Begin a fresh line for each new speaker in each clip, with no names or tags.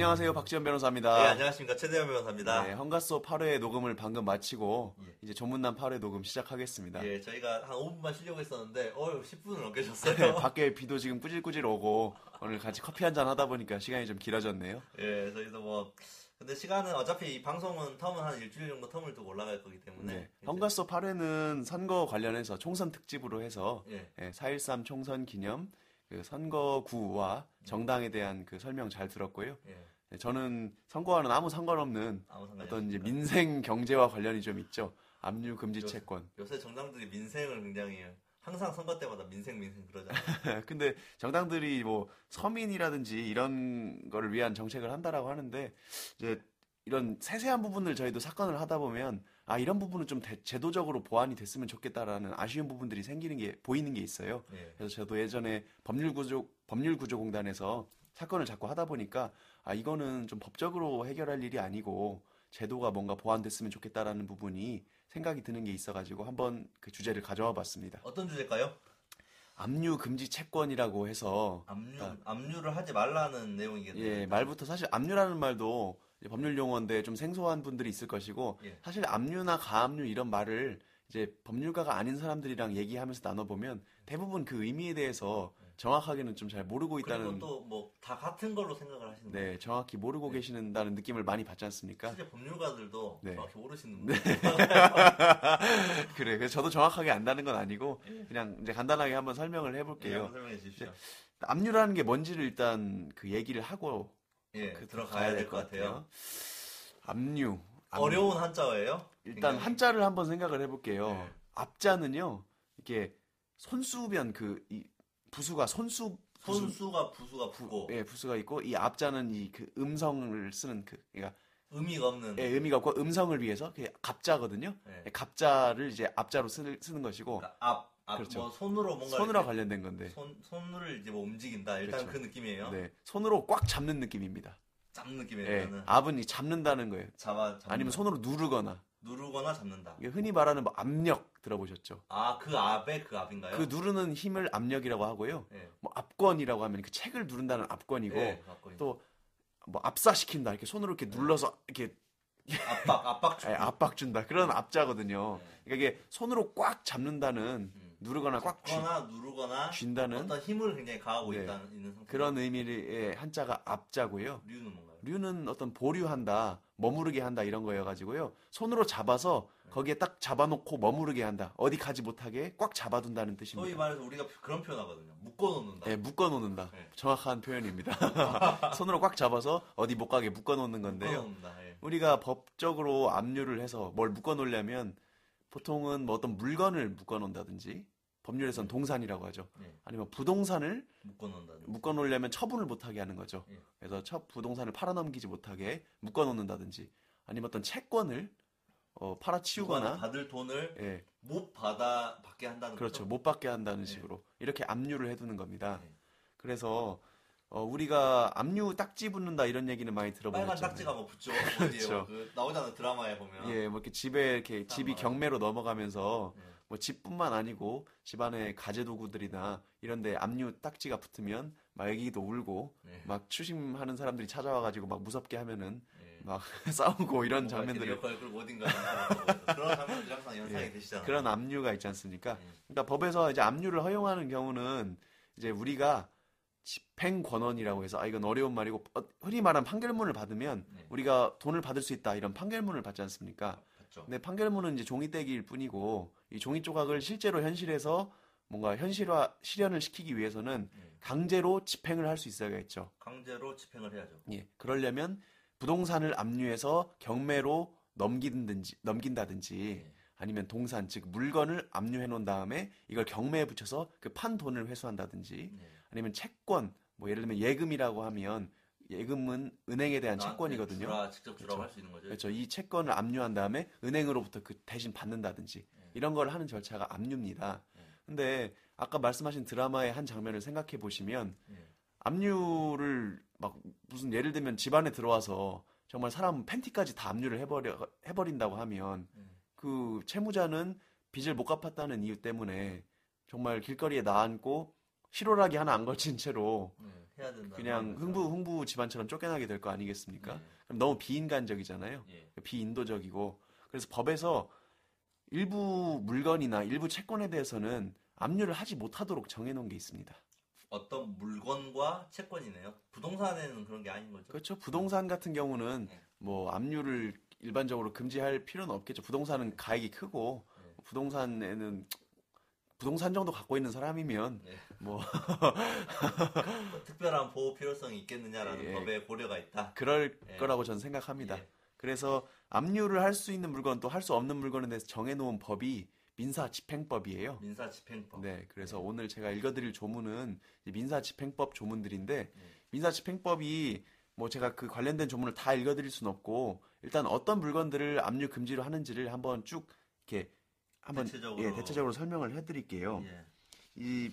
안녕하세요. 박지현 변호사입니다.
네, 안녕하십니까. 최대현 변호사입니다.
네, 헝가소 8회 녹음을 방금 마치고
예.
이제 전문남 8회 녹음 시작하겠습니다.
예, 저희가 한 5분만 쉬려고 했었는데, 어 10분을 넘게
네,
셨어요
밖에 비도 지금 꾸질꾸질 오고 오늘 같이 커피 한 잔 하다 보니까 시간이 좀 길어졌네요.
예, 저희도 뭐, 근데 시간은 어차피 이 방송은 텀은 한 일주일 정도 텀을 두고 올라갈 거기 때문에.
네. 헝가소 8회는 선거 관련해서 총선 특집으로 해서
예,
예, 4.13 총선 기념 그 선거구와 정당에 대한 그 설명 잘 들었고요.
예.
네, 저는 선거와는 아무 상관없는
아무
어떤 이제. 민생 경제와 관련이 좀 있죠. 압류 금지
요-
채권.
요새 정당들이 민생을 굉장히, 항상 선거 때마다 민생, 민생 그러잖아요.
근데 정당들이 뭐 서민이라든지 이런 거를 위한 정책을 한다라고 하는데 이제 이런 세세한 부분을 저희도 사건을 하다 보면 아 이런 부분은 좀 대- 제도적으로 보완이 됐으면 좋겠다라는 아쉬운 부분들이 생기는 게 보이는 게 있어요.
예.
그래서 저도 예전에 법률구조 법률구조공단에서 사건을 자꾸 하다 보니까 아 이거는 좀 법적으로 해결할 일이 아니고 제도가 뭔가 보완됐으면 좋겠다라는 부분이 생각이 드는 게 있어가지고 한번 그 주제를 가져와 봤습니다.
어떤 주제일까요?
압류 금지 채권이라고 해서
압류,
아.
압류를 하지 말라는 내용이겠네요.
예 말부터 사실 압류라는 말도 법률 용어인데 좀 생소한 분들이 있을 것이고
예.
사실 압류나 가압류 이런 말을 이제 법률가가 아닌 사람들이랑 얘기하면서 나눠보면 대부분 그 의미에 대해서 정확하게는 좀 잘 모르고
그리고
있다는
또뭐 다 같은 걸로 생각을 하시는 거예요.
네 정확히 모르고
네.
계시는다는 느낌을 많이 받지 않습니까?
실제 법률가들도
네.
정확히 모르시는 거예요.
그래 그래서 저도 정확하게 안다는 건 아니고 그냥 이제 간단하게 한번 설명을
예,
해볼게요.
한번 설명해 주십시오.
압류라는 게 뭔지를 일단 그 얘기를 하고
예,
그
들어가야 될 것 같아요.
압류. 압류.
어려운 한자어예요?
일단
굉장히.
한자를 한번 생각을 해볼게요.
네.
앞자는요, 이게 손수변 그 이 부수가 손수 부수,
손수가 부수가 부고
예 부수가 있고 이 앞자는 이 그 음성을 쓰는 그 그러니까
의미가 없는
예, 의미가 없고 음성을 위해서 그게 갑자거든요.
네.
예, 갑자를 이제 앞자로 쓰는, 쓰는 것이고
그러니까 앞, 앞,
그렇죠.
뭐 손으로 뭔가
손으로 관련된 건데,
손, 손을 이제 뭐 움직인다. 일단
그렇죠.
그 느낌이에요.
네 손으로 꽉 잡는 느낌입니다.
잡는 느낌이에요.
예,
저는
압은 이 잡는다는 거예요.
잡아, 잡는
아니면 손으로 누르거나
누르거나 잡는다.
흔히 말하는 뭐 압력 들어보셨죠?
아, 그 앞에 그 앞인가요?
그 누르는 힘을 압력이라고 하고요.
예.
뭐 압권이라고 하면 그 책을 누른다는 압권이고
예, 갖고 있는.
또뭐 압사시킨다 이렇게 손으로 이렇게 눌러서 이렇게
압박, 압박 주.
예, 압박 준다 그런 압자거든요.
네.
그러니까 이게 손으로 꽉 잡는다는
음.
누르거나 꽉 쥐,
거나 누르거나
쥔다는
어떤 힘을 굉장히 가하고
네.
있다는 있는 상태.
그런 의미의 한자가 압자고요.
류는 뭔가요?
류는 어떤 보류한다, 머무르게 한다 이런 거여가지고요. 손으로 잡아서
네.
거기에 딱 잡아놓고 머무르게 한다. 어디 가지 못하게 꽉 잡아둔다는
소위
뜻입니다.
말해서 우리가 그런 표현 하거든요. 묶어놓는다.
예, 묶어놓는다.
네.
정확한 표현입니다. 손으로 꽉 잡아서 어디 못 가게 묶어놓는 건데요.
묶어놓는다. 예.
우리가 법적으로 압류를 해서 뭘 묶어놓으려면 보통은 뭐 어떤 물건을 묶어놓는다든지 법률에서는 동산이라고 하죠.
네.
아니면 부동산을
묶어놓는다.
묶어놓으려면 처분을 못하게 하는 거죠.
예.
그래서 첫 부동산을 팔아넘기지 못하게 묶어놓는다든지 아니면 어떤 채권을 어, 팔아치우거나
받을 돈을
예,
못 받아 받게 한다는
그렇죠.
거죠.
못 받게 한다는 식으로 이렇게 압류를 해두는 겁니다.
네.
그래서 어, 우리가 압류 딱지 붙는다 이런 얘기는 많이 들어보셨죠.
빨간 딱지가 뭐 붙죠.
그렇죠.
어디에요? 그 나오잖아요 드라마에 보면.
예, 뭐 이렇게 집에 이렇게 집이
막.
경매로 넘어가면서
예.
뭐 집뿐만 아니고 집안에 가재 도구들이나 이런데 압류 딱지가 붙으면 막 애기도 울고
네.
막 추심하는 사람들이 찾아와가지고 막 무섭게 하면은
예.
막 싸우고 이런
끌고 어딘가 그런 장면들이 항상 연상이
예.
되시잖아요.
그런 압류가 있지 않습니까?
예.
그러니까 법에서 이제 압류를 허용하는 경우는 이제 우리가 집행 권한이라고 해서 아 이건 어려운 말이고 어, 흔히 말하는 판결문을 받으면
네.
우리가 돈을 받을 수 있다 이런 판결문을 받지 않습니까?
맞죠.
근데 판결문은 이제 종이떼기일 뿐이고 이 종이 조각을 실제로 현실에서 뭔가 현실화 실현을 시키기 위해서는
예.
강제로 집행을 할 수 있어야겠죠.
강제로 집행을 해야죠.
예. 그러려면 부동산을 압류해서 경매로 넘긴든지 넘긴다든지
예.
아니면 동산 즉 물건을 압류해 놓은 다음에 이걸 경매에 붙여서 그 판 돈을 회수한다든지
예.
아니면 채권 뭐 예를 들면 예금이라고 하면 예금은 은행에 대한
나한테
채권이거든요.
주라, 직접 주라고
그렇죠.
할수 있는 거죠.
그렇죠. 이 채권을 압류한 다음에 은행으로부터 그 대신 받는다든지
네.
이런 걸 하는 절차가 압류입니다.
네.
근데 아까 말씀하신 드라마의 한 장면을 생각해 보시면
예.
압류를 막 무슨 예를 들면 집 안에 들어와서 정말 사람 팬티까지 다 압류를 해버려 해버린다고 하면
예.
그 채무자는 빚을 못 갚았다는 이유 때문에 정말 길거리에 나앉고 실오라기 하나 안 걸친 채로
네, 해야 된다.
그냥 흥부 흥부 집안처럼 쫓겨나게 될 거 아니겠습니까?
네.
그럼 너무 비인간적이잖아요.
예.
비인도적이고 그래서 법에서 일부 물건이나 일부 채권에 대해서는 압류를 하지 못하도록 정해놓은 게 있습니다.
어떤 물건과 채권이네요. 부동산에는 그런 게 아닌 거죠.
그렇죠. 부동산 같은 경우는
네.
뭐 압류를 일반적으로 금지할 필요는 없겠죠. 부동산은 가액이 크고
네.
부동산에는 부동산 정도 갖고 있는 사람이면
네. 뭐뭐 특별한 보호 필요성이 있겠느냐라는
예.
법에 고려가 있다.
그럴
예.
거라고 저는 생각합니다.
예.
그래서 압류를 할 수 있는 물건 또 할 수 없는 물건에 대해서 정해놓은 법이 민사집행법이에요.
민사집행법.
네, 그래서 오늘 제가 읽어드릴 조문은 이 민사집행법 조문들인데
네.
민사집행법이 뭐 제가 그 관련된 조문을 다 읽어드릴 수는 없고 일단 어떤 물건들을 압류 금지로 하는지를 한번 쭉 이렇게 한번
대체적으로.
예, 대체적으로 설명을 해드릴게요.
예.
이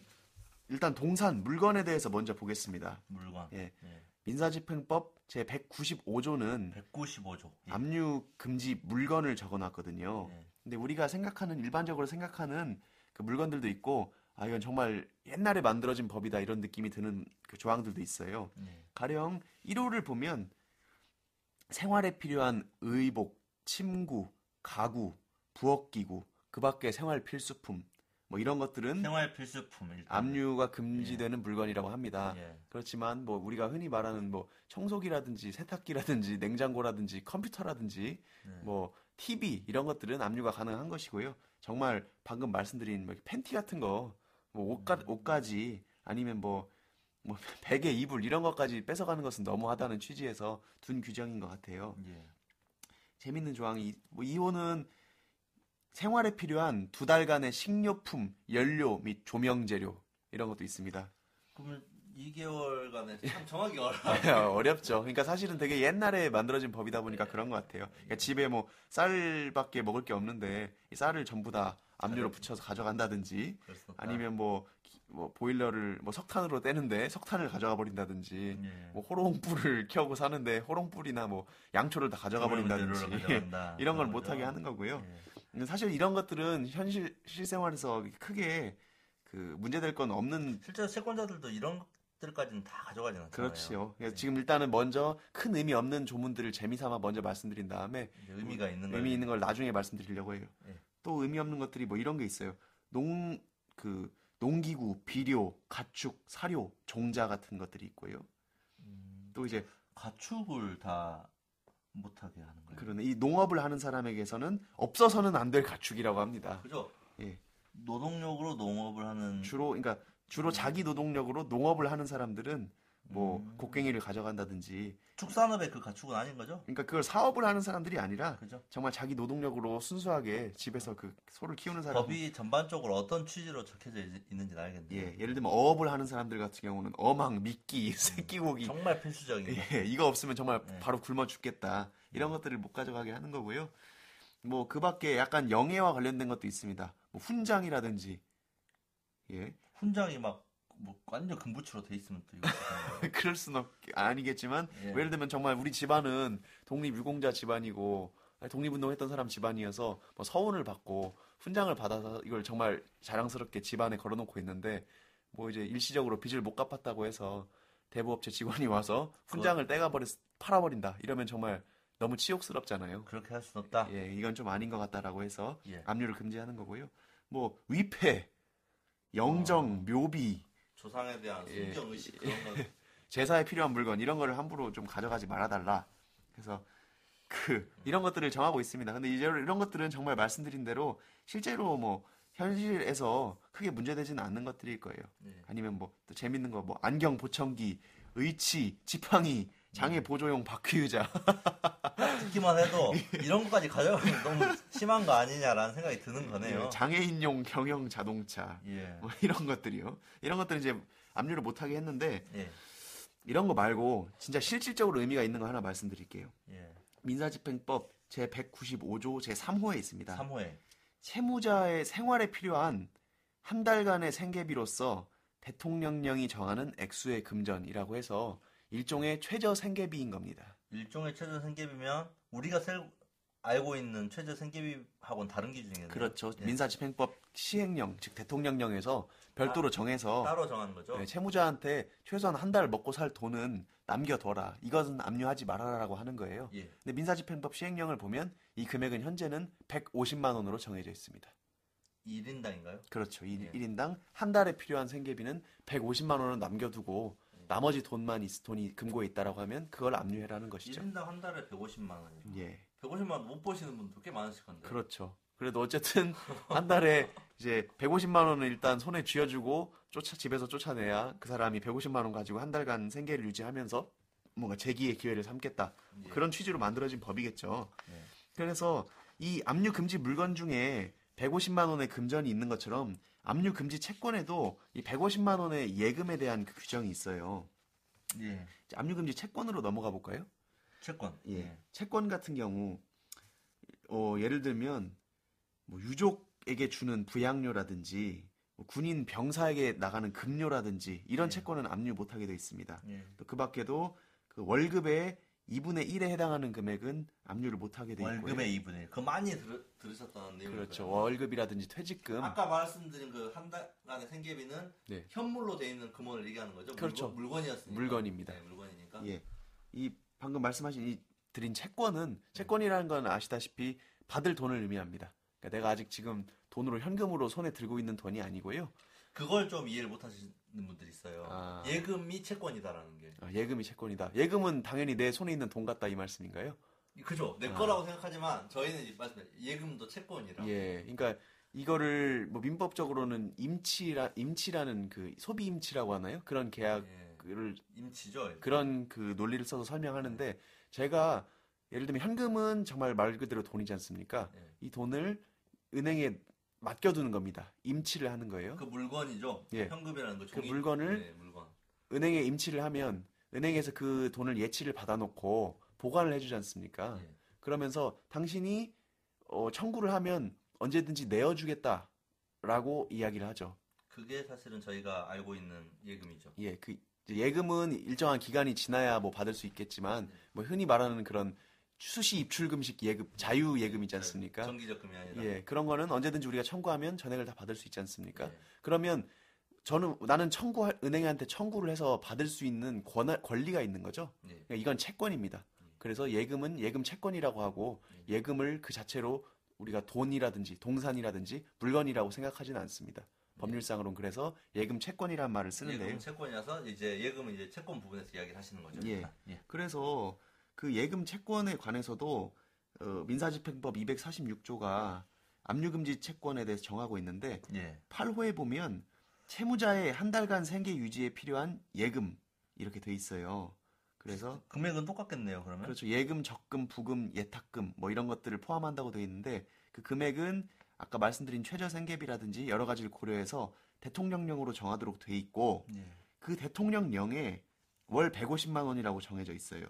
일단 동산 물건에 대해서 먼저 보겠습니다.
물건.
예.
예.
민사집행법 제 195조는
195조. 예.
압류 금지 물건을 적어놨거든요.
예.
근데 우리가 생각하는 일반적으로 생각하는 그 물건들도 있고 아 이건 정말 옛날에 만들어진 법이다 이런 느낌이 드는 그 조항들도 있어요.
예.
가령 1호를 보면 생활에 필요한 의복, 침구, 가구, 부엌기구, 그 밖에 생활 필수품 뭐 이런 것들은
생활 필수품 일단.
압류가 금지되는 물건이라고 합니다.
예.
그렇지만 뭐 우리가 흔히 말하는 뭐 청소기라든지 세탁기라든지 냉장고라든지 컴퓨터라든지
네.
뭐 TV 이런 것들은 압류가 가능한 것이고요. 정말 방금 말씀드린 뭐 팬티 같은 거, 뭐 옷가, 옷까지 아니면 뭐, 뭐 베개, 이불 이런 것까지 뺏어가는 것은 너무하다는 취지에서 둔 규정인 것 같아요.
예.
재밌는 조항이 뭐 2호는 생활에 필요한 두 달간의 식료품, 연료 및 조명 재료 이런 것도 있습니다.
그러면 2개월간에 참 정하기 어려워.
어렵죠. 그러니까 사실은 되게 옛날에 만들어진 법이다 보니까 그런 것 같아요. 그러니까 집에 뭐 쌀밖에 먹을 게 없는데 이 쌀을 전부 다 압류로 붙여서 가져간다든지. 아니면 뭐, 기- 뭐 보일러를 뭐 석탄으로 떼는데 석탄을 가져가 버린다든지
예.
뭐 호롱불을 켜고 사는데 호롱불이나 뭐 양초를 다 가져가 버린다든지. 이런 걸 못하게. 하는 거고요.
예.
사실 이런 것들은 현실 실생활에서 크게 그 문제될 건 없는
실제로 채권자들도 이런 것들까지는 다 가져가진 않잖아요.
그렇지요. 그래서 지금 일단은 먼저 큰 의미 없는 조문들을 재미삼아 먼저 말씀드린 다음에
의미가 있는 걸
의미 있는 걸 나중에 말씀드리려고 해요.
예.
또 의미 없는 것들이 뭐 이런 게 있어요. 농 그 농기구, 비료, 가축, 사료, 종자 같은 것들이 있고요.
음,
또 이제
가축을 다 못하게 하는 거예요.
그러네 이 농업을 하는 사람에게서는 없어서는 안 될 가축이라고 합니다.
그죠?
예.
노동력으로 농업을 하는
주로 그러니까 주로 자기 노동력으로 농업을 하는 사람들은 뭐
음.
곡괭이를 가져간다든지
축산업의 그 가축은 아닌 거죠?
그러니까 그걸 사업을 하는 사람들이 아니라
그죠?
정말 자기 노동력으로 순수하게 집에서 그 소를 키우는 사람
법이 전반적으로 어떤 취지로 적혀져 있- 있는지는 알겠는데
예, 예를 들면 어업을 하는 사람들 같은 경우는 어망, 미끼, 새끼고기
정말 필수적인 거.
예, 이거 없으면 정말
예.
바로 굶어 죽겠다. 이런 것들을 못 가져가게 하는 거고요. 뭐 그 밖에 약간 영예와 관련된 것도 있습니다. 뭐 훈장이라든지 예.
훈장이 막 뭐 완전 금부치로 돼 있으면 또 이거.
그럴 수는 없, 아니겠지만
예.
예를 들면 정말 우리 집안은 독립유공자 집안이고 독립운동했던 사람 집안이어서 뭐 서훈을 받고 훈장을 받아서 이걸 정말 자랑스럽게 집안에 걸어놓고 있는데 뭐 이제 일시적으로 빚을 못 갚았다고 해서 대부업체 직원이 와서 훈장을 떼가 버려 팔아버린다 이러면 정말 너무 치욕스럽잖아요.
그렇게 할 수는 없다.
예, 이건 좀 아닌 것 같다라고 해서
예.
압류를 금지하는 거고요. 뭐 위패, 영정, 묘비
조상에 대한
예.
순정 의식 그런 건
제사에 필요한 물건 이런 거를 함부로 좀 가져가지 말아달라. 그래서 그 이런 것들을 정하고 있습니다. 근데 이제 이런 것들은 정말 말씀드린 대로 실제로 뭐 현실에서 크게 문제되지는 않는 것들일 거예요.
예.
아니면 뭐 또 재밌는 거 뭐 안경 보청기, 의치, 지팡이, 장애 보조용 바퀴의자
듣기만 해도 이런 것까지 가져가면 너무 심한 거 아니냐라는 생각이 드는 거네요.
예, 장애인용 경영 자동차
예.
뭐 이런 것들이요. 이런 것들 이제 압류를 못하게 했는데
예.
이런 거 말고 진짜 실질적으로 의미가 있는 거 하나 말씀드릴게요.
예.
민사집행법 제 195조 제 3호에 있습니다.
3호에
채무자의 생활에 필요한 한 달간의 생계비로서 대통령령이 정하는 액수의 금전이라고 해서 일종의 최저 생계비인 겁니다.
일종의 최저 생계비면 우리가 셀 알고 있는 최저 생계비하고는 다른 기준이겠네요.
그렇죠.
예.
민사집행법 시행령, 즉 대통령령에서 별도로 정해서
따로 정하는 거죠.
네, 채무자한테 최소한 한 달 먹고 살 돈은 남겨둬라. 이것은 압류하지 말아라라고 하는 거예요.
예.
근데 민사집행법 시행령을 보면 이 금액은 현재는 150만 원으로 정해져 있습니다.
1인당인가요?
그렇죠. 일
예.
1인당 한 달에 필요한 생계비는 150만 원을 남겨두고 나머지 돈만 있, 돈이 금고에 있다라고 하면 그걸 압류해라는 것이죠.
1인당 한 달에 150만 원이요.
예.
150만 원못 버시는 분도 꽤 많으실 건데.
그렇죠. 그래도 어쨌든 한 달에 이제 150만 원을 일단 손에 쥐어주고 쫓아 집에서 쫓아내야 그 사람이 150만 원 가지고 한 달간 생계를 유지하면서 뭔가 재기의 기회를 삼겠다.
예.
그런 취지로 만들어진 법이겠죠.
예.
그래서 이 압류 금지 물건 중에 150만 원의 금전이 있는 것처럼 압류 금지 채권에도 이 150만 원의 예금에 대한 그 규정이 있어요.
예.
이제 압류 금지 채권으로 넘어가 볼까요?
채권.
예. 채권 같은 경우 어, 예를 들면 뭐 유족에게 주는 부양료라든지 뭐 군인 병사에게 나가는 급료라든지 이런
예.
채권은 압류 못하게 돼 있습니다.
예.
또그 밖에도 그 월급의 2분의 1에 해당하는 금액은 압류를 못하게 돼 있고요.
월급의 2분의 1. 그 많이 들, 들으셨다는 내용이죠.
그렇죠. 월급이라든지 퇴직금.
아까 말씀드린 그 한 달간의 생계비는
네.
현물로 돼 있는 금원을 얘기하는 거죠.
그렇죠.
물건, 물건이었으니까.
물건입니다.
네, 물건이니까.
예. 이 방금 말씀하신 이 드린 채권은 채권이라는 건 아시다시피 받을 돈을 의미합니다. 그러니까 내가 아직 지금 돈으로 현금으로 손에 들고 있는 돈이 아니고요.
그걸 좀 이해를 못 하시는 분들이 있어요.
아.
예금이 채권이다라는 게.
아, 예금이 채권이다. 예금은 당연히 내 손에 있는 돈 같다 이 말씀인가요?
그죠. 내
아.
거라고 생각하지만 저희는 이 말씀 예금도 채권이라.
예. 그러니까 이거를 뭐 민법적으로는 임치라 임치라는 그 소비 임치라고 하나요? 그런 계약을
예. 임치죠.
그런 그 논리를 써서 설명하는데 제가 예를 들면 현금은 정말 말 그대로 돈이지 않습니까?
예.
이 돈을 은행에 맡겨두는 겁니다. 임치를 하는 거예요.
그 물건이죠.
예.
현금이라는 거.
그
종이-
물건을
네, 물건.
은행에 임치를 하면 은행에서 그 돈을 예치를 받아놓고 보관을 해주지 않습니까?
예.
그러면서 당신이 어, 청구를 하면 언제든지 내어주겠다라고 이야기를 하죠.
그게 사실은 저희가 알고 있는 예금이죠.
예, 그 예금은 일정한 기간이 지나야 뭐 받을 수 있겠지만 뭐 흔히 말하는 그런 수시 입출 금식 예금, 자유 예금이지 않습니까?
정기적 금이 아니라.
예, 그런 거는 언제든지 우리가 청구하면 전액을 다 받을 수 있지 않습니까?
예.
그러면 저는 나는 청구 은행한테 청구를 해서 받을 수 있는 권 권리가 있는 거죠.
예.
그러니까 이건 채권입니다. 그래서 예금은 예금 채권이라고 하고 예금을 그 자체로 우리가 돈이라든지 동산이라든지 물건이라고 생각하지는 않습니다. 법률상으로는 그래서 예금 채권이라는 말을 쓰는데요.
예금 채권이라서 이제 예금은 이제 채권 부분에서 이야기를 하시는 거죠.
예.
예.
그래서 그 예금 채권에 관해서도 어, 민사집행법 246조가 압류금지 채권에 대해서 정하고 있는데
예.
8호에 보면 채무자의 한 달간 생계 유지에 필요한 예금 이렇게 돼 있어요. 그래서
금액은 똑같겠네요. 그러면.
그렇죠. 예금, 적금, 부금, 예탁금 뭐 이런 것들을 포함한다고 돼 있는데 그 금액은 아까 말씀드린 최저 생계비라든지 여러 가지를 고려해서 대통령령으로 정하도록 돼 있고
예.
그 대통령령에 월 150만 원이라고 정해져 있어요.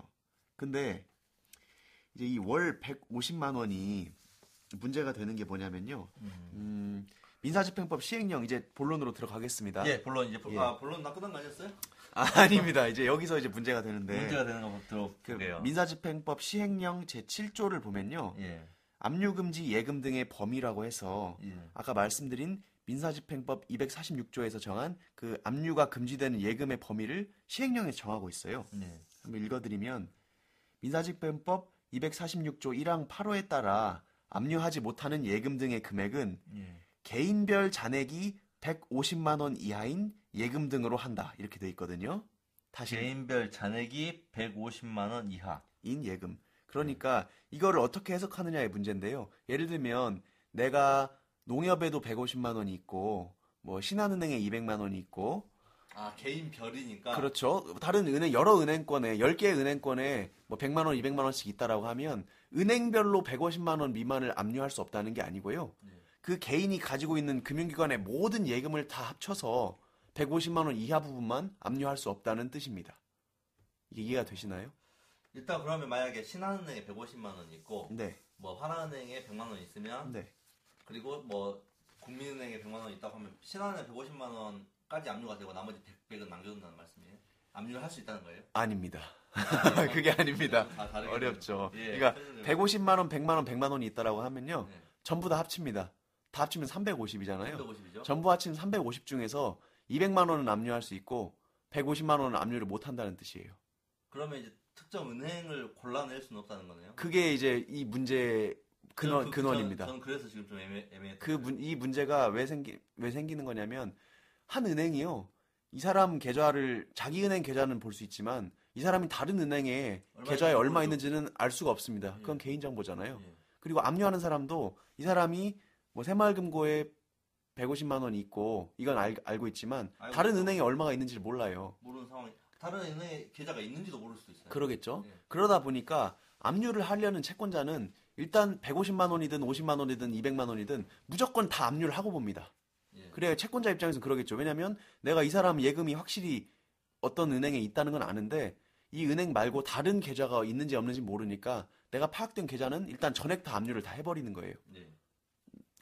근데 이제 이 월 150만 원이 문제가 되는 게 뭐냐면요. 음, 민사집행법 시행령 이제 본론으로 들어가겠습니다.
예, 본론 이제 본-
예.
아 본론 나 끝난 거 아니었어요?
아, 아닙니다. 이제 여기서 이제 문제가 되는데
문제가 되는 거
그. 민사집행법 시행령 제 7조를 보면요.
예.
압류금지 예금 등의 범위라고 해서
예.
아까 말씀드린 민사집행법 246조에서 정한 그 압류가 금지되는 예금의 범위를 시행령에서 정하고 있어요.
예.
한번 읽어드리면 민사집행법 246조 1항 8호에 따라 압류하지 못하는 예금 등의 금액은
예.
개인별 잔액이 150만 원 이하인 예금 등으로 한다 이렇게 돼 있거든요. 다시
개인별 잔액이 150만 원 이하.
인 예금. 그러니까 이거를 어떻게 해석하느냐의 문제인데요. 예를 들면 내가 농협에도 150만 원이 있고 뭐 신한은행에 200만 원이 있고
아 개인 별이니까.
그렇죠. 다른 은행 여러 은행권에 10개의 은행권에 뭐 100만 원, 200만 원씩 있다라고 하면 은행별로 150만 원 미만을 압류할 수 없다는 게 아니고요.
네.
그 개인이 가지고 있는 금융기관의 모든 예금을 다 합쳐서 150만 원 이하 부분만 압류할 수 없다는 뜻입니다. 이게 이해가 되시나요?
일단 그러면 만약에 신한은행에 150만 원 있고
네.
뭐 하나은행에 100만 원 있으면
네.
그리고 뭐 국민은행에 100만 원 있다고 하면 신한은행 150만 원 까지 압류가 되고 나머지 100, 100은 남겨둔다는 말씀이에요? 압류를 할 수 있다는 거예요?
아닙니다. 그게 아닙니다. 어렵죠.
예,
그러니까
편의점.
150만 원, 100만 원, 100만 원이 있다라고 하면요.
네.
전부 다 합칩니다. 다 합치면 350이잖아요.
350이죠.
전부 합치면 350 중에서 200만 원은 압류할 수 있고 150만 원은 압류를 못 한다는 뜻이에요.
그러면 이제 특정 은행을 골라낼 수는 없다는 거네요.
그게 이제 이 문제의 근원
그- 그-
근원입니다.
저는, 저는 그래서 지금 좀 애매 애매했어요.
그 문, 이 문제가 왜 생기 왜 생기는 거냐면 한 은행이요. 이 사람 계좌를 자기 은행 계좌는 볼 수 있지만 이 사람이 다른 은행에 계좌에 얼마. 있는지는 알 수가 없습니다.
예.
그건 개인 정보잖아요.
예.
그리고 압류하는 사람도 이 사람이 뭐 새마을금고에 150만 원이 있고 이건 알, 알고 있지만
알고
다른
있죠.
은행에 얼마가 있는지를 몰라요.
모르는 상황이 다른 은행에 계좌가 있는지도 모를 수도 있어요.
그러겠죠.
예.
그러다 보니까 압류를 하려는 채권자는 일단 150만 원이든 50만 원이든 200만 원이든 무조건 다 압류를 하고 봅니다.
예.
그래야 채권자 입장에서는 그러겠죠. 왜냐면 내가 이 사람 예금이 확실히 어떤 은행에 있다는 건 아는데 이 은행 말고 다른 계좌가 있는지 없는지 모르니까 내가 파악된 계좌는 일단 전액 다 압류를 다 해버리는 거예요.
예.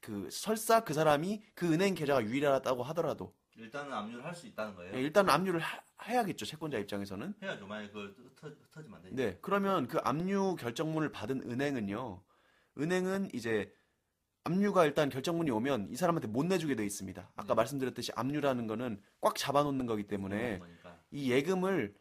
그 설사 그 사람이 그 은행 계좌가 유일하다고 하더라도
일단은 압류를 할 수 있다는 거예요.
일단 압류를 하- 해야겠죠. 채권자 입장에서는.
해야죠. 만약 그걸 흩어, 흩어지면 안 되니까.
네. 그러면 그 압류 결정문을 받은 은행은요. 은행은 이제 압류가 일단 결정문이 오면 이 사람한테 못 내주게 돼 있습니다. 아까
네.
말씀드렸듯이 압류라는 거는 꽉 잡아놓는 거기 때문에. 이 예금을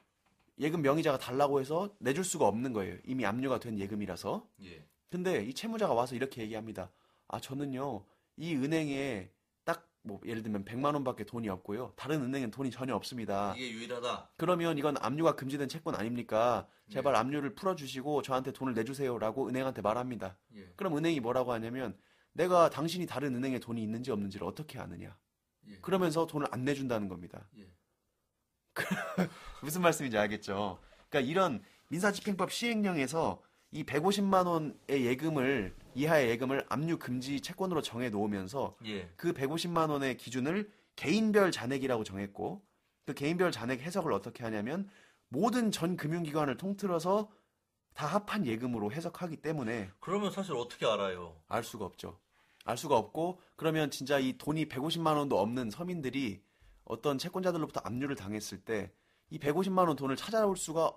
예금 명의자가 달라고 해서 내줄 수가 없는 거예요. 이미 압류가 된 예금이라서.
예.
근데 이 채무자가 와서 이렇게 얘기합니다. 아, 저는요, 이 은행에 딱 뭐 예를 들면 100만 원밖에 돈이 없고요. 다른 은행엔 돈이 전혀 없습니다.
이게 유일하다.
그러면 이건 압류가 금지된 채권 아닙니까? 제발 압류를 풀어주시고 저한테 돈을 내주세요라고 은행한테 말합니다.
예.
그럼 은행이 뭐라고 하냐면 내가 당신이 다른 은행에 돈이 있는지 없는지를 어떻게 아느냐?
예.
그러면서 돈을 안 내준다는 겁니다.
예.
무슨 말씀인지 알겠죠? 그러니까 이런 민사집행법 시행령에서 이 150만 원의 예금을 이하의 예금을 압류 금지 채권으로 정해 놓으면서
예.
그 150만 원의 기준을 개인별 잔액이라고 정했고 그 개인별 잔액 해석을 어떻게 하냐면 모든 전 금융기관을 통틀어서 다 합한 예금으로 해석하기 때문에
그러면 사실 어떻게 알아요?
알 수가 없죠. 알 수가 없고 그러면 진짜 이 돈이 150만 원도 없는 서민들이 어떤 채권자들로부터 압류를 당했을 때 이 150만 원 돈을 찾아올 수가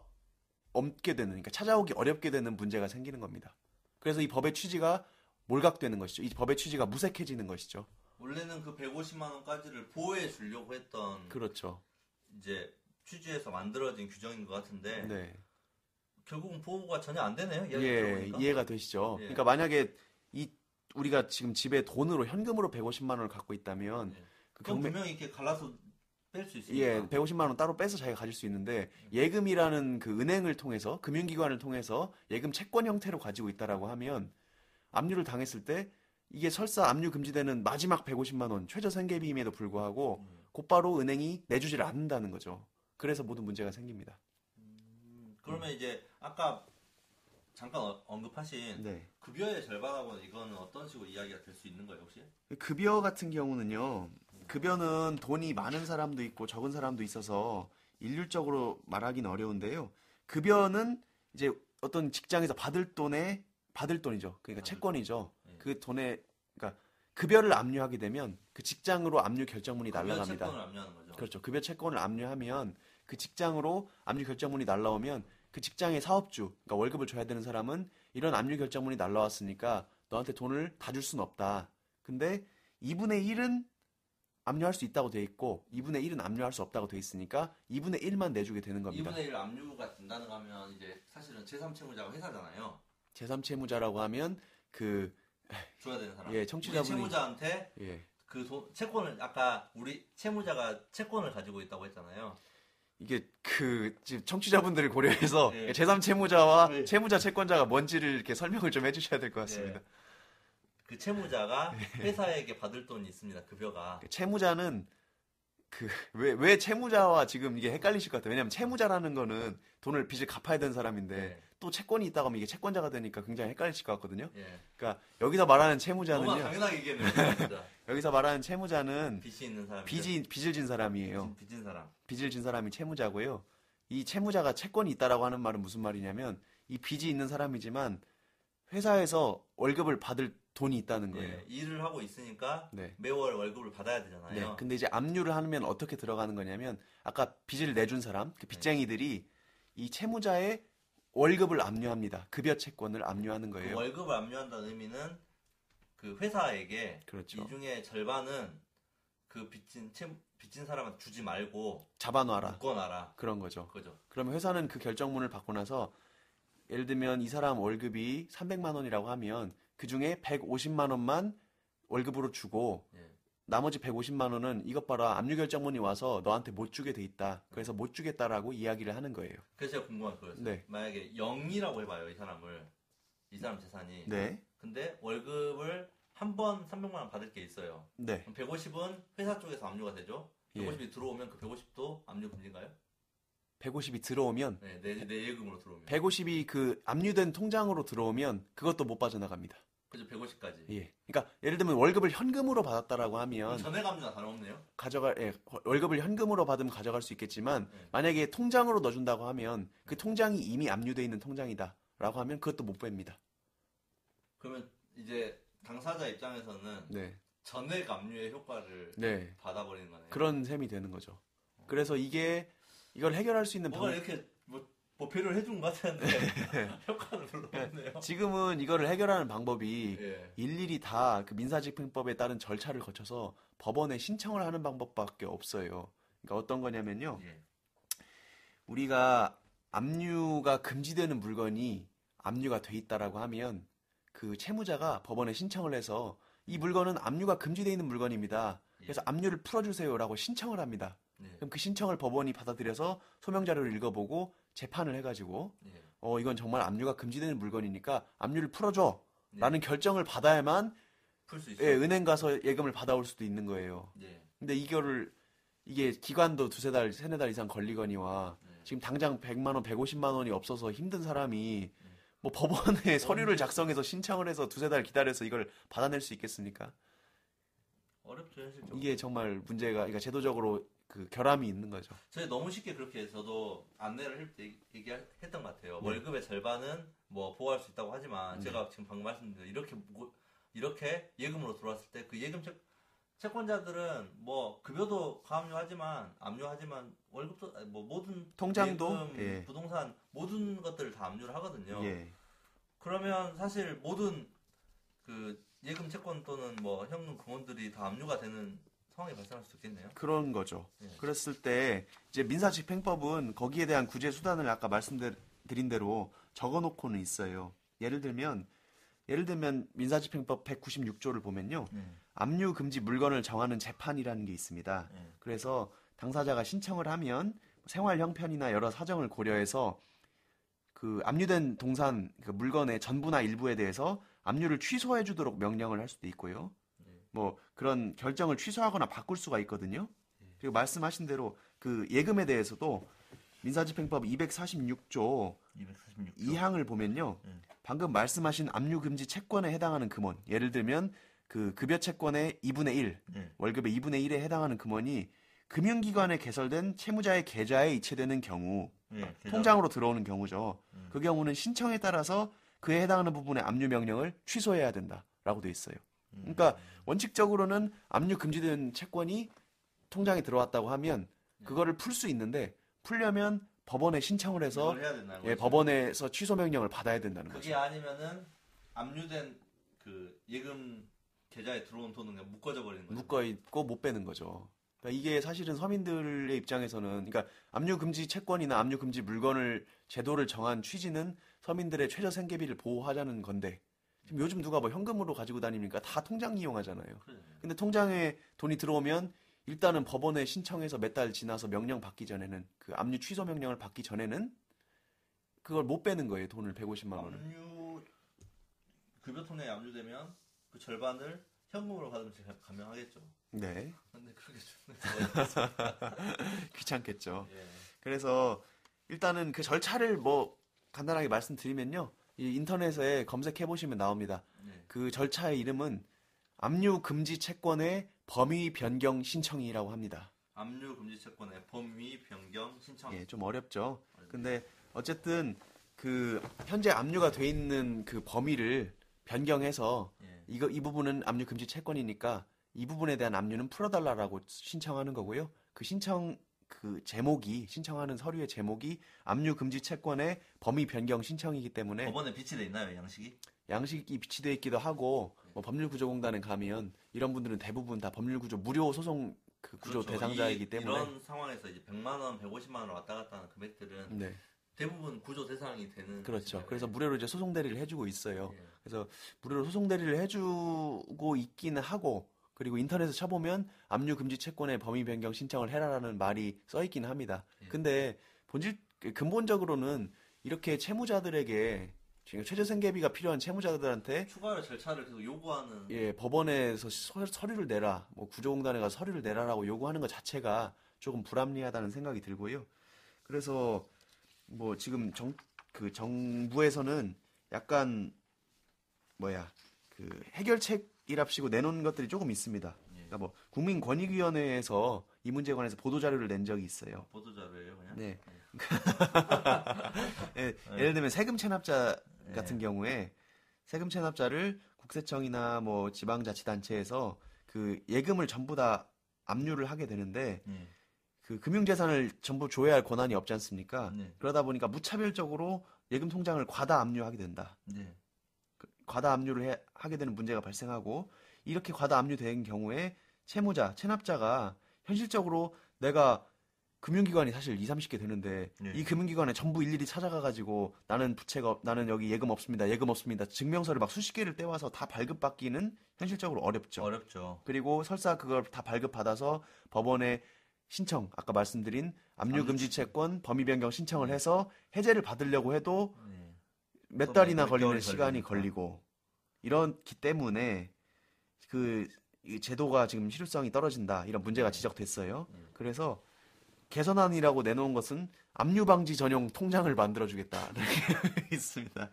없게 되는 그러니까 찾아오기 어렵게 되는 문제가 생기는 겁니다. 그래서 이 법의 취지가 몰각되는 것이죠. 이 법의 취지가 무색해지는 것이죠.
원래는 그 150만 원까지를 보호해 주려고 했던
그렇죠.
이제 취지에서 만들어진 규정인 것 같은데
네.
결국은 보호가 전혀 안 되네요.
예. 이해가 되시죠?
예.
그러니까 만약에 이 우리가 지금 집에 돈으로 현금으로 150만 원을 갖고 있다면
예.
그 경매
분명히 이렇게 갈라서 뺄 수 있으니까.
예, 150만 원 따로 빼서 자기가 가질 수 있는데 예금이라는 그 은행을 통해서 금융기관을 통해서 예금 채권 형태로 가지고 있다라고 하면 압류를 당했을 때 이게 설사 압류 금지되는 마지막 150만 원 최저 생계비임에도 불구하고
음.
곧바로 은행이 내주지를 않는다는 거죠. 그래서 모든 문제가 생깁니다.
음, 그러면 이제 아까 잠깐 어- 언급하신
네.
급여의 절반하고는 이거는 어떤 식으로 이야기가 될 수 있는 거예요 혹시?
급여 같은 경우는요. 급여는 돈이 많은 사람도 있고 적은 사람도 있어서 일률적으로 말하기는 어려운데요. 급여는 이제 어떤 직장에서 받을 돈에 받을 돈이죠. 그러니까
받을
채권이죠.
예.
그 돈에 그러니까 급여를 압류하게 되면 그 직장으로 압류 결정문이 날라갑니다.
채권을 압류하는 거죠.
그렇죠. 급여 채권을 압류하면 그 직장으로 압류 결정문이 날라오면 그 직장의 사업주, 그러니까 월급을 줘야 되는 사람은 이런 압류 결정문이 날라왔으니까 너한테 돈을 다 줄 수는 없다. 근데 2분의 1은 압류할 수 있다고 돼 있고 2분의 1은 압류할 수 없다고 돼 있으니까 2분의 1만 내주게 되는 겁니다.
2분의 1 압류가 된다는 거 하면 이제 사실은 제3채무자가 회사잖아요.
제3채무자라고 하면 그
줘야 되는 사람.
예, 청취자분이-
채무자한테
예,
그 돈, 채권을 아까 우리 채무자가 채권을 가지고 있다고 했잖아요.
이게 그 지금 청취자분들을 고려해서
예.
제3 채무자와
예.
채무자 채권자가 뭔지를 이렇게 설명을 좀 해주셔야 될 것 같습니다.
그 채무자가
예.
회사에게 받을 돈이 있습니다. 급여가.
채무자는 그 왜 왜 채무자와 지금 이게 헷갈리실 것 같아요. 왜냐하면 채무자라는 거는 돈을 빚을 갚아야 되는 사람인데
네.
또 채권이 있다고 하면 이게 채권자가 되니까 굉장히 헷갈리실 것 같거든요.
예.
그러니까 여기서 말하는 채무자는요.
당연하게 얘기했네요.
여기서 말하는 채무자는
빚이 있는 사람.
빚이 빚을 진 사람이에요.
빚진 사람.
빚을 진 사람이 채무자고요. 이 채무자가 채권이 있다라고 하는 말은 무슨 말이냐면 이 빚이 있는 사람이지만 회사에서 월급을 받을 돈이 있다는 거예요.
예. 일을 하고 있으니까
네.
매월 월급을 받아야 되잖아요.
네. 근데 이제 압류를 하면 어떻게 들어가는 거냐면 아까 빚을 내준 사람, 그 빚쟁이들이 이 채무자의 월급을 압류합니다. 급여 채권을 압류하는
그
거예요.
월급을 압류한다는 의미는 그 회사에게
그렇죠.
이 중에 절반은 그 빚진 채 빚진 사람한테 주지 말고
잡아놔라.
묶어놔라.
그런 거죠.
그죠.
그러면 회사는 그 결정문을 받고 나서 예를 들면 이 사람 월급이 300만 원이라고 하면 그 중에 150만 원만 월급으로 주고
예.
나머지 150만 원은 이것 봐라 압류 결정문이 와서 너한테 못 주게 돼 있다. 그래서 못 주겠다라고 이야기를 하는 거예요.
그래서 제가 궁금한 거였어요.
네.
만약에 0이라고 해봐요, 이 사람을. 이 사람 재산이.
네.
근데 월급을 한 번 300만 원 받을 게 있어요.
네.
그럼 150은 회사 쪽에서 압류가 되죠.
예.
150이 들어오면 그 150도 압류 금지인가요?
150이 들어오면
네, 내, 내 예금으로 들어오면.
150이 그 압류된 통장으로 들어오면 그것도 못 빠져나갑니다.
그죠, 150까지.
예. 그러니까 예를 들면 월급을 현금으로 받았다라고 하면
전액 압류나 다름없네요.
가져갈 예, 월급을 현금으로 받으면 가져갈 수 있겠지만
네.
만약에 통장으로 넣어준다고 하면 그 통장이 이미 압류돼 있는 통장이다라고 하면 그것도 못 뺍니다.
그러면 이제 당사자 입장에서는
네,
전액 압류의 효과를
네
받아버리는 거네요.
그런 셈이 되는 거죠. 그래서 이게 이걸 해결할 수 있는
뭔가
방
이렇게 뭐 보표를 해준 것 같았는데 효과는 별로 없네요.
지금은 이거를 해결하는 방법이
예.
일일이 다 그 민사집행법에 따른 절차를 거쳐서 법원에 신청을 하는 방법밖에 없어요. 그러니까 어떤 거냐면요.
예.
우리가 압류가 금지되는 물건이 압류가 돼 있다라고 하면 그 채무자가 법원에 신청을 해서 이 물건은 압류가 금지되어 있는 물건입니다. 그래서 압류를 풀어주세요라고 신청을 합니다.
예.
그럼 그 신청을 법원이 받아들여서 소명 자료를 읽어보고 재판을 해가지고
예.
어 이건 정말 압류가 금지되는 물건이니까 압류를 풀어줘라는
네.
결정을 받아야만
풀수 있어요.
예, 은행 가서 예금을 받아올 수도 있는 거예요.
예.
근데 이거를 이게 기간도 두세 달, 세네 달 이상 걸리거니와
네.
지금 당장 100만 원, 150만 원이 없어서 힘든 사람이 뭐 법원에 서류를 작성해서 신청을 해서 두세 달 기다려서 이걸 받아낼 수 있겠습니까?
어렵죠 현실적으로.
이게 정말 문제가 그러니까 제도적으로 그 결함이 있는 거죠.
저희 너무 쉽게 그렇게 저도 안내를 할 때 얘기했던 것 같아요.
네.
월급의 절반은 뭐 보호할 수 있다고 하지만
네.
제가 지금 방금 말씀드린 이렇게 무- 이렇게 예금으로 들어왔을 때 그 예금 채, 채권자들은 뭐 급여도 가압류하지만 압류하지만 월급도 뭐 모든
통장도?
예금,
예.
부동산 모든 것들을 다 압류를 하거든요.
예.
그러면 사실 모든 그 예금 채권 또는 뭐 현금 금원들이 다 압류가 되는 상황이 발생할 수도 있겠네요.
그런 거죠.
예.
그랬을 때 이제 민사집행법은 거기에 대한 구제 수단을 아까 말씀드린 대로 적어놓고는 있어요. 예를 들면 예를 들면 민사집행법 196조를 보면요.
음.
압류 금지 물건을 정하는 재판이라는 게 있습니다.
예.
그래서 당사자가 신청을 하면 생활 형편이나 여러 사정을 고려해서 그 압류된 동산 그 물건의 전부나 일부에 대해서 압류를 취소해 주도록 명령을 할 수도 있고요.
네.
뭐 그런 결정을 취소하거나 바꿀 수가 있거든요.
네.
그리고 말씀하신 대로 그 예금에 대해서도 민사집행법 246조
246조.
2항을 보면요.
음.
방금 말씀하신 압류 금지 채권에 해당하는 금원. 예를 들면 그 급여 채권의 2분의 1,
네.
월급의 2분의 1에 해당하는 금원이 금융기관에 개설된 채무자의 계좌에 이체되는 경우,
예,
통장으로 들어오는 경우죠.
음.
그 경우는 신청에 따라서 그에 해당하는 부분의 압류 명령을 취소해야 된다라고 돼 있어요.
음.
그러니까 원칙적으로는 압류 금지된 채권이 통장에 들어왔다고 하면 그거를 풀 수 있는데 풀려면 법원에 신청을 해서 예. 법원에서 취소 명령을 받아야 된다는
그게
거죠.
아니면은 압류된 그 예금 계좌에 들어온 돈은 그냥 묶어져 버리는 거죠.
묶어 있고 못 빼는 거죠. 그러니까 이게 사실은 서민들의 입장에서는 그러니까 압류 금지 채권이나 압류 금지 물건을 제도를 정한 취지는 서민들의 최저 생계비를 보호하자는 건데 지금 요즘 누가 뭐 현금으로 가지고 다니니까 다 통장 이용하잖아요.
그래.
근데 통장에 돈이 들어오면 일단은 법원에 신청해서 몇 달 지나서 명령 받기 전에는 그 압류 취소 명령을 받기 전에는 그걸 못 빼는 거예요. 돈을 150만 원을.
압류 급여 통장에 압류되면 그 절반을 현금으로 받으면 제가 감명하겠죠.
네.
근데 그렇게 거
귀찮겠죠.
예.
그래서 일단은 그 절차를 뭐 간단하게 말씀드리면요. 이 인터넷에 검색해 보시면 나옵니다.
예.
그 절차의 이름은 압류 금지 채권의 범위 변경 신청이라고 합니다.
압류 금지 채권의 범위 변경 신청.
예, 좀 어렵죠. 근데 어쨌든 그 현재 압류가 돼 있는 그 범위를 변경해서
예.
이거 이 부분은 압류 금지 채권이니까 이 부분에 대한 압류는 풀어달라라고 신청하는 거고요. 그 신청 그 제목이 신청하는 서류의 제목이 압류 금지 채권의 범위 변경 신청이기 때문에
법원에 비치돼 있나요 양식이?
양식이 비치돼 있기도 하고 뭐 법률구조공단에 가면 이런 분들은 대부분 다 법률구조 무료 소송 그 구조
그렇죠.
대상자이기
이-
때문에
이런 상황에서 이제 100만 원, 150만 원 왔다 갔다 하는 금액들은
네
대부분 구조 대상이 되는
그렇죠.
것이죠.
그래서 무료로 이제 소송 대리를 해주고 있어요.
예.
그래서 무료로 소송 대리를 해주고 있기는 하고 그리고 인터넷에 쳐보면 압류 금지 채권의 범위 변경 신청을 해라라는 말이 써 있기는 합니다.
예.
근데 본질 근본적으로는 이렇게 채무자들에게 지금 최저생계비가 필요한 채무자들한테
추가로 절차를 계속 요구하는
예, 법원에서 서, 서 류를 내라, 뭐 구조공단에 가서 서류를 내라라고 요구하는 것 자체가 조금 불합리하다는 생각이 들고요. 그래서 뭐 지금 정, 그 정부에서는 약간 뭐야 그 해결책 이랍시고 내놓은 것들이 조금 있습니다.
예.
그러니까 뭐 국민권익위원회에서 이 문제에 관해서 보도 자료를 낸 적이 있어요.
보도 자료예요 그냥.
네. 예, 예를 들면 세금 체납자 같은 경우에 세금 체납자를 국세청이나 뭐 지방자치단체에서 그 예금을 전부 다 압류를 하게 되는데
예.
그 금융재산을 전부 조회할 권한이 없지 않습니까?
네.
그러다 보니까 무차별적으로 예금 통장을 과다 압류하게 된다.
네.
과다 압류를 해- 하게 되는 문제가 발생하고 이렇게 과다 압류된 경우에 채무자, 체납자가 현실적으로 내가 금융기관이 사실 2, 30개 되는데
네.
이 금융기관에 전부 일일이 찾아가 가지고 나는 부채가 없- 나는 여기 예금 없습니다. 예금 없습니다. 증명서를 막 수십 개를 떼와서 다 발급받기는 현실적으로 어렵죠.
어렵죠.
그리고 설사 그걸 다 발급받아서 법원에 신청, 아까 말씀드린 압류 금지 채권 범위 변경 신청을 해서 해제를 받으려고 해도
네. 몇또
달이나
몇
걸리는 시간이. 걸리고 이렇기 때문에 그이 제도가 지금 실효성이 떨어진다 이런 문제가 지적됐어요.
네.
그래서 개선안이라고 내놓은 것은 압류 방지 전용 통장을 만들어 주겠다 이렇게 있습니다.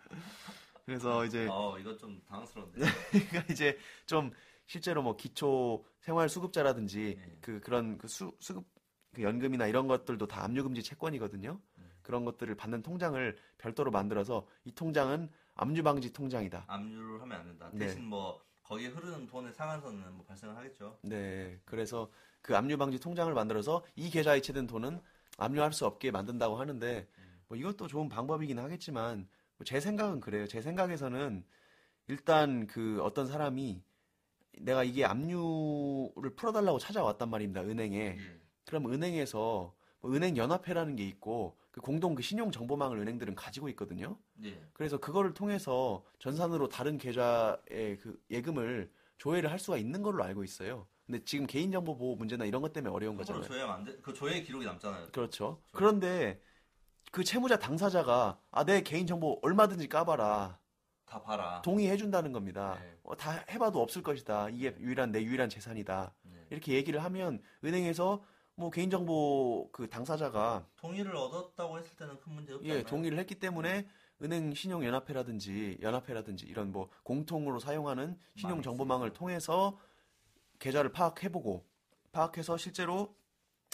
그래서 이제
어 이건 좀 당황스러운데.
그러니까 이제 좀 실제로 뭐 기초 생활 수급자라든지
네.
그 그런 그 수, 수급 그 연금이나 이런 것들도 다 압류 금지 채권이거든요.
네.
그런 것들을 받는 통장을 별도로 만들어서 이 통장은 압류 방지 통장이다.
압류를 하면 안 된다.
네.
대신 뭐 거기에 흐르는 돈의 상한선은 뭐 발생을 하겠죠.
네. 그래서 그 압류 방지 통장을 만들어서 이 계좌에 이체된 돈은 압류할 수 없게 만든다고 하는데 뭐 이것도 좋은 방법이긴 하겠지만 뭐제 생각은 그래요. 제 생각에서는 일단 그 어떤 사람이 내가 이게 압류를 풀어달라고 찾아왔단 말입니다. 은행에.
예.
그럼 은행에서 뭐 은행 연합회라는 게 있고 그 공동 그 신용 정보망을 은행들은 가지고 있거든요.
예.
그래서 그거를 통해서 전산으로 다른 계좌의 그 예금을 조회를 할 수가 있는 걸로 알고 있어요. 근데 지금 개인정보 보호 문제나 이런 것 때문에 어려운 거잖아요.
조회하면 안 돼. 그 조회 기록이 남잖아요.
그렇죠. 그런데 그 채무자 당사자가 아, 내 개인정보 얼마든지 까봐라.
다 봐라.
동의해 준다는 겁니다.
네.
어, 다 해봐도 없을 것이다. 이게 유일한 내 유일한 재산이다.
네.
이렇게 얘기를 하면 은행에서 뭐 개인정보 그 당사자가
동의를 얻었다고 했을 때는 큰 문제 없지
예? 동의를 했기 때문에 은행 신용 연합회라든지 연합회라든지 이런 뭐 공통으로 사용하는 신용 정보망을. 통해서 계좌를 파악해보고 파악해서 실제로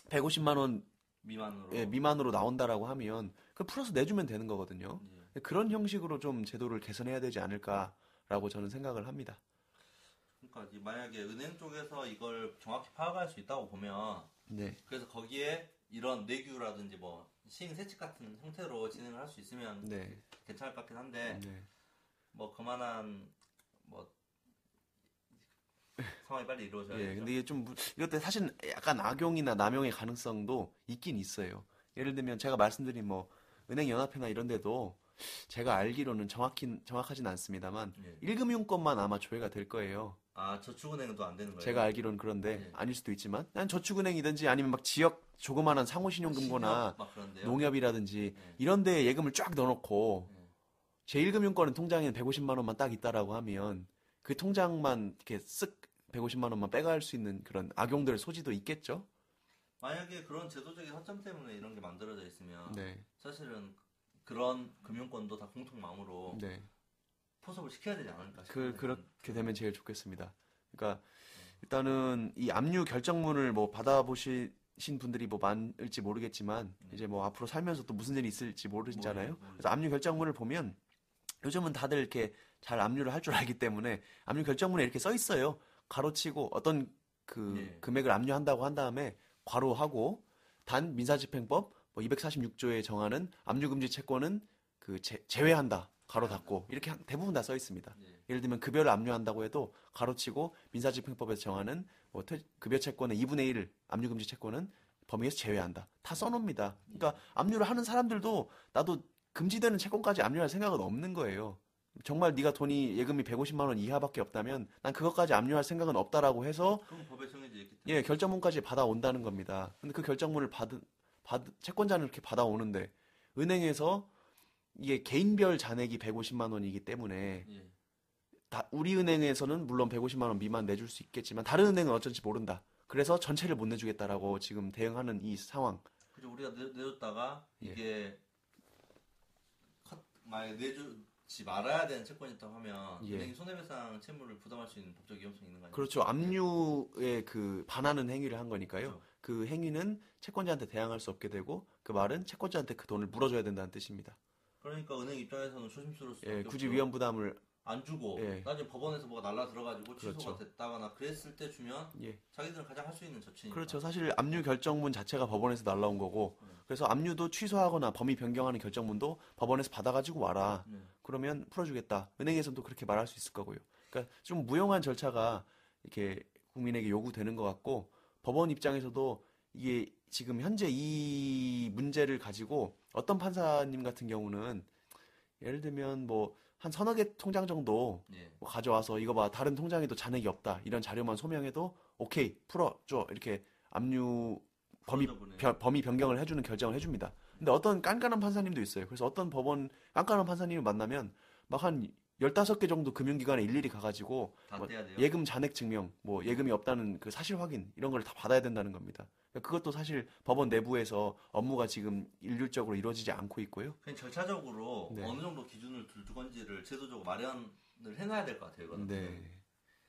150만 원
미만으로.
예, 미만으로 나온다라고 하면 그 플러스 내주면 되는 거거든요.
예.
그런 형식으로 좀 제도를 개선해야 되지 않을까라고 저는 생각을 합니다.
그러니까 만약에 은행 쪽에서 이걸 정확히 파악할 수 있다고 보면
네,
그래서 거기에 이런 내규라든지 뭐 시행 세칙 같은 형태로 진행을 할 수 있으면
네,
괜찮을 것 같긴 한데
네.
뭐 그만한 뭐 상황이 빨리 이루어져야
예,
죠
근데 이게 좀 무- 이것도 사실 약간 악용이나 남용의 가능성도 있긴 있어요. 예를 들면 제가 말씀드린 뭐 은행 연합회나 이런 데도 제가 알기로는 정확히 정확하진 않습니다만
예.
1금융권만 아마 조회가 될 거예요.
아 저축은행도 안 되는 거예요?
제가 알기로는 그런데
예.
아닐 수도 있지만 난 저축은행이든지 아니면 막 지역 조그마한 상호신용금고나
그런데요.
농협이라든지
예.
이런 데에 예금을 쫙 넣어놓고
예.
제1금융권은 통장에 150만 원만 딱 있다라고 하면 그 통장만 이렇게 쓱 150만 원만 빼갈 수 있는 그런 악용될 소지도 있겠죠?
만약에 그런 제도적인 허점 때문에 이런 게 만들어져 있으면
네,
사실은 그런 금융권도 다 공통망으로
네.
포섭을 시켜야 되지 않을까
그
싶어요.
그렇게 되면 제일 좋겠습니다. 그러니까 일단은 이 압류 결정문을 뭐 받아보신 분들이 뭐 많을지 모르겠지만 이제 뭐 앞으로 살면서 또 무슨 일이 있을지 모르잖아요. 그래서 압류 결정문을 보면 요즘은 다들 이렇게 잘 압류를 할 줄 알기 때문에 압류 결정문에 이렇게 써 있어요. 가로치고 어떤 그
예.
금액을 압류한다고 한 다음에 괄호하고 단 민사집행법 뭐 246조에 정하는 압류금지 채권은 그 제, 제외한다. 가로 닫고 이렇게 한- 대부분 다 써 있습니다.
예.
예를 들면 급여를 압류한다고 해도 가로치고 민사집행법에서 정하는 뭐 퇴- 급여 채권의 2분의 1 압류금지 채권은 범위에서 제외한다. 다 써놓습니다. 그러니까 압류를 하는 사람들도 나도 금지되는 채권까지 압류할 생각은 없는 거예요. 정말 네가 돈이 예금이 150만 원 이하밖에 없다면 난 그것까지 압류할 생각은 없다라고 해서 예 결정문까지 받아온다는 겁니다. 근데 그 결정문을 받은 받 채권자는 이렇게 받아오는데 은행에서 이게 개인별 잔액이 150만 원이기 때문에
예.
다 우리 은행에서는 물론 150만 원 미만 내줄 수 있겠지만 다른 은행은 어쩐지 모른다. 그래서 전체를 못 내주겠다라고 지금 대응하는 이 상황.
그죠 우리가 내, 내줬다가
예.
이게 컷 만약 내주지 말아야 되는 채권이었다고 하면
예.
은행이 손해배상 채무를 부담할 수 있는 법적 위험성이 있는 거 아니에요?
그렇죠. 압류에 그 반하는 행위를 한 거니까요.
그렇죠.
그 행위는 채권자한테 대항할 수 없게 되고 그 말은 채권자한테 그 돈을 물어줘야 된다는 뜻입니다.
그러니까 은행 입장에서는 조심스러울 수밖에
예. 굳이 위험 부담을
안 주고
예.
나중에 법원에서 뭐가 날라 들어가지고 취소가
그렇죠.
됐다거나 그랬을 때 주면
예.
자기들은 가장 할 수 있는 조치니까.
그렇죠. 사실 압류 결정문 자체가 법원에서 날라온 거고
네.
그래서 압류도 취소하거나 범위 변경하는 결정문도 법원에서 받아가지고 와라.
네.
그러면 풀어주겠다. 은행에서도 그렇게 말할 수 있을 거고요. 그러니까 좀 무용한 절차가 이렇게 국민에게 요구되는 것 같고 법원 입장에서도 이게 지금 현재 이 문제를 가지고 어떤 판사님 같은 경우는 예를 들면 뭐 한 서너 개 통장 정도
예.
뭐 가져와서 이거 봐 다른 통장에도 잔액이 없다 이런 자료만 소명해도 오케이 풀어줘 이렇게 압류 범위. 변- 범위 변경을 해주는 결정을 해줍니다. 근데 어떤 깐깐한 판사님도 있어요. 그래서 어떤 법원 깐깐한 판사님을 만나면 막 한 15개 정도 금융기관에 일일이 가가지고
다
뭐. 예금 잔액 증명, 뭐 예금이 없다는 그 사실 확인 이런 걸 다 받아야 된다는 겁니다. 그러니까 그것도 사실 법원 내부에서 업무가 지금 일률적으로 이루어지지 않고 있고요.
그냥 절차적으로
네.
어느 정도 기준을 둘 건지를 제도적으로 마련을 해놔야 될 것 같아요. 이거는.
네.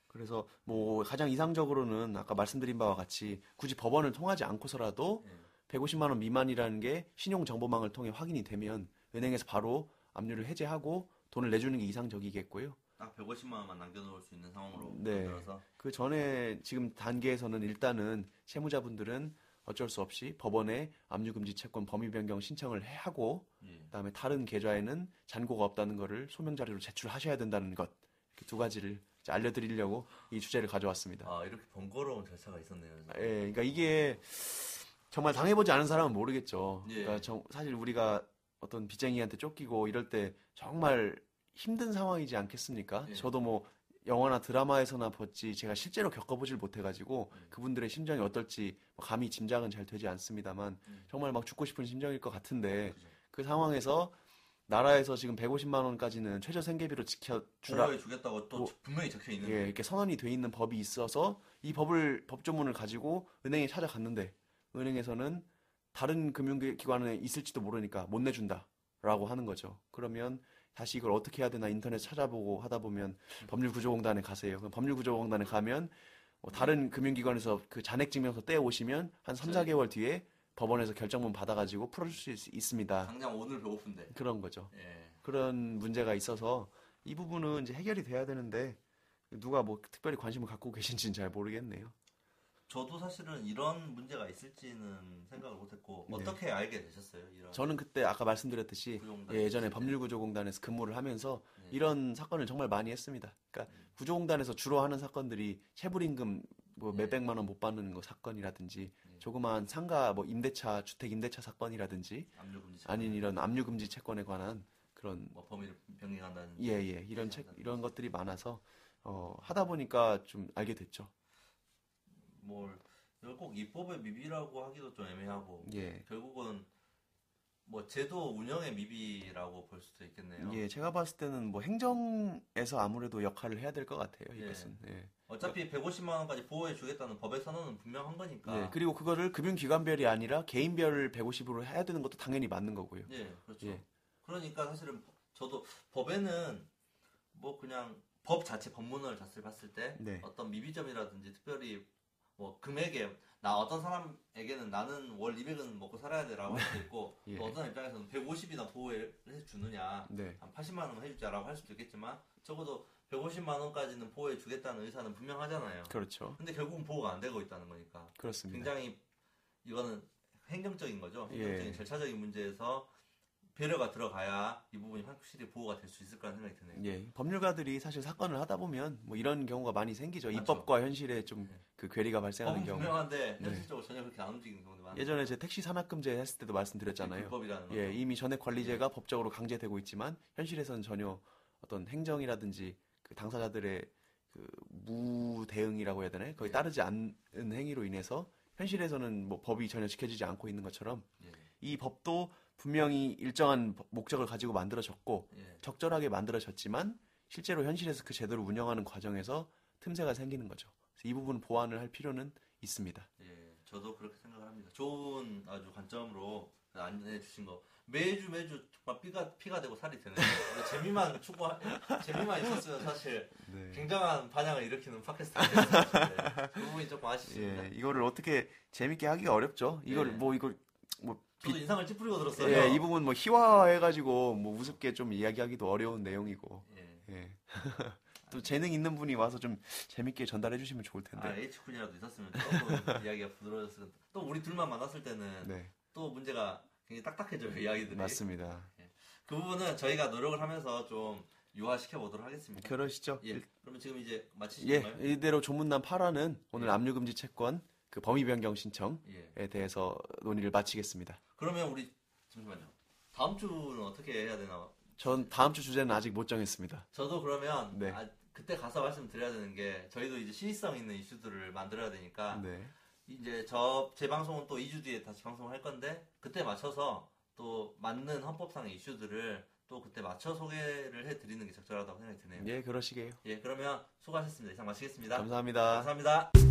그래서 뭐 가장 이상적으로는 아까 말씀드린 바와 같이 굳이 법원을 통하지 않고서라도
예.
150만 원 미만이라는 게 신용 정보망을 통해 확인이 되면 은행에서 바로 압류를 해제하고 돈을 내주는 게 이상적이겠고요.
딱 150만 원만 남겨놓을 수 있는 상황으로
네.
만들어서
그 전에 지금 단계에서는 일단은 채무자분들은 어쩔 수 없이 법원에 압류금지 채권 범위 변경 신청을 해- 하고
예.
그다음에 다른 계좌에는 잔고가 없다는 거를 소명 자료로 제출하셔야 된다는 것 이렇게 두 가지를 이제 알려드리려고 이 주제를 가져왔습니다.
아 이렇게 번거로운 절차가 있었네요.
예, 그러니까 이게 정말 당해보지 않은 사람은 모르겠죠.
예.
그러니까 정- 사실 우리가 어떤 빚쟁이한테 쫓기고 이럴 때 정말 힘든 상황이지 않겠습니까?
예.
저도 뭐 영화나 드라마에서나 봤지 제가 실제로 겪어보질 못해가지고
음.
그분들의 심정이 어떨지 뭐 감히 짐작은 잘 되지 않습니다만
음.
정말 막 죽고 싶은 심정일 것 같은데
그죠.
그 상황에서 나라에서 지금 150만 원까지는 최저 생계비로 지켜주라
보호해 주겠다고 또
뭐,
분명히 적혀 있는
예, 이렇게 선언이 돼 있는 법이 있어서 이 법을 법조문을 가지고 은행에 찾아갔는데 은행에서는 다른 금융기관에 있을지도 모르니까 못 내준다라고 하는 거죠. 그러면 다시 이걸 어떻게 해야 되나 인터넷 찾아보고 하다 보면 법률구조공단에 가세요. 그럼 법률구조공단에 가면 뭐 다른 금융기관에서 그 잔액증명서 떼어 오시면 한 3, 4개월 뒤에 법원에서 결정문 받아가지고 풀어줄 수 있- 있습니다.
당장 오늘 배고픈데.
그런 거죠.
예.
그런 문제가 있어서 이 부분은 이제 해결이 돼야 되는데 누가 뭐 특별히 관심을 갖고 계신지는 잘 모르겠네요.
저도 사실은 이런 문제가 있을지는 생각을 못했고
네.
어떻게 알게 되셨어요? 이런
저는 그때 아까 말씀드렸듯이
구조공단
예, 예전에? 법률구조공단에서 근무를 하면서
네.
이런 사건을 정말 많이 했습니다. 그러니까 구조공단에서 주로 하는 사건들이 체불임금 뭐
네.
몇백만 원 못 받는 거 사건이라든지
네.
조그마한 상가 뭐 임대차 주택 임대차 사건이라든지 아닌 이런 압류금지 채권에 관한 그런
뭐 범위를 변경한다는
예예 이런 책 이런 것들이 많아서 어, 하다 보니까 좀 알게 됐죠.
뭘 이걸 꼭 입법의 미비라고 하기도 좀 애매하고
예.
결국은 뭐 제도 운영의 미비라고 볼 수도 있겠네요.
예, 제가 봤을 때는 뭐 행정에서 아무래도 역할을 해야 될 것 같아요,
예.
이것은. 예.
어차피 150만 원까지 보호해 주겠다는 법의 선언은 분명한 거니까.
예, 그리고 그거를 금융기관별이 아니라 개인별 150으로 해야 되는 것도 당연히 맞는 거고요.
예, 그렇죠.
예.
그러니까 사실은 저도 법에는 뭐 그냥 법 자체 법문을 봤을 때
네.
어떤 미비점이라든지 특별히 뭐 금액에 나 어떤 사람에게는 나는 월 200은 먹고 살아야 돼라고 할 수도 있고
예.
또 어떤 입장에서는 150이나 보호해 주느냐
네.
한 80만 원만 해주자라고 할 수도 있겠지만 적어도 150만 원까지는 보호해 주겠다는 의사는 분명하잖아요.
그렇죠.
근데 결국은 보호가 안 되고 있다는 거니까
그렇습니다.
굉장히 이거는 행정적인 거죠.
예.
행정적인 절차적인 문제에서 배려가 들어가야 이 부분이 확실히 보호가 될 수 있을 거라는 생각이 드네요.
예, 법률가들이 사실 사건을 하다 보면 뭐 이런 경우가 많이 생기죠.
맞죠.
입법과 현실에 좀
네.
그 괴리가 발생하는 경우.
분명한데
네.
현실적으로 전혀 그렇게 안 움직이는 경우도 많아요.
예전에 제 택시 산악금제 했을 때도 말씀드렸잖아요.
불법이라는 거죠.
예, 이미 전액 관리제가 법적으로 강제되고 있지만 현실에서는 전혀 어떤 행정이라든지 그 당사자들의 그 무대응이라고 해야 되나요? 거의
예.
따르지 않는 행위로 인해서 현실에서는 뭐 법이 전혀 지켜지지 않고 있는 것처럼
예.
이 법도 분명히 일정한 법- 목적을 가지고 만들어졌고
예.
적절하게 만들어졌지만 실제로 현실에서 그 제도를 운영하는 과정에서 틈새가 생기는 거죠. 이 부분 보완을 할 필요는 있습니다.
예, 저도 그렇게 생각을 합니다. 좋은 아주 관점으로 안내해 주신 거 매주 매주 정말 피가 피가 되고 살이. 근데 재미만 추구 재미만 있었으면 사실
네.
굉장한 반향을 일으키는 팟캐스트가 됐는데 그 부분이 조금 아쉽습니다.
예, 이거를 어떻게 재밌게 하기가 어렵죠. 이걸
예.
뭐 이걸 뭐
저도 인상을 찌푸리고 들었어요.
예, 이 부분 뭐 희화해가지고 뭐 우습게 좀 이야기하기도 어려운 내용이고,
예.
예. 또 재능 있는 분이 와서 좀 재밌게 전달해 주시면 좋을 텐데.
아, H군이라도 있었으면 조금 이야기가 부드러워졌을 텐데 또 우리 둘만 만났을 때는
네,
또 문제가 굉장히 딱딱해져요 이야기들이.
맞습니다.
그 부분은 저희가 노력을 하면서 좀 유화시켜 보도록 하겠습니다.
그러시죠.
예. 그러면 지금 이제
예,
마치시나요?
이대로 조문남 8화는 오늘
예.
압류금지 채권 그 범위 변경 신청에
예.
대해서 논의를 마치겠습니다.
그러면 우리 잠시만요. 다음 주는 어떻게 해야 되나?
전 다음 주 주제는 아직 못 정했습니다.
저도 그러면
네.
아, 그때 가서 말씀드려야 되는 게 저희도 이제 시의성 있는 이슈들을 만들어야 되니까
네,
이제 저제 방송은 또 2주 뒤에 다시 방송을 할 건데 그때 맞춰서 또 맞는 헌법상의 이슈들을 또 그때 맞춰 소개를 해드리는 게 적절하다고 생각이 드네요.
예, 그러시게요.
예, 그러면 수고하셨습니다. 이상 마치겠습니다.
감사합니다.
감사합니다.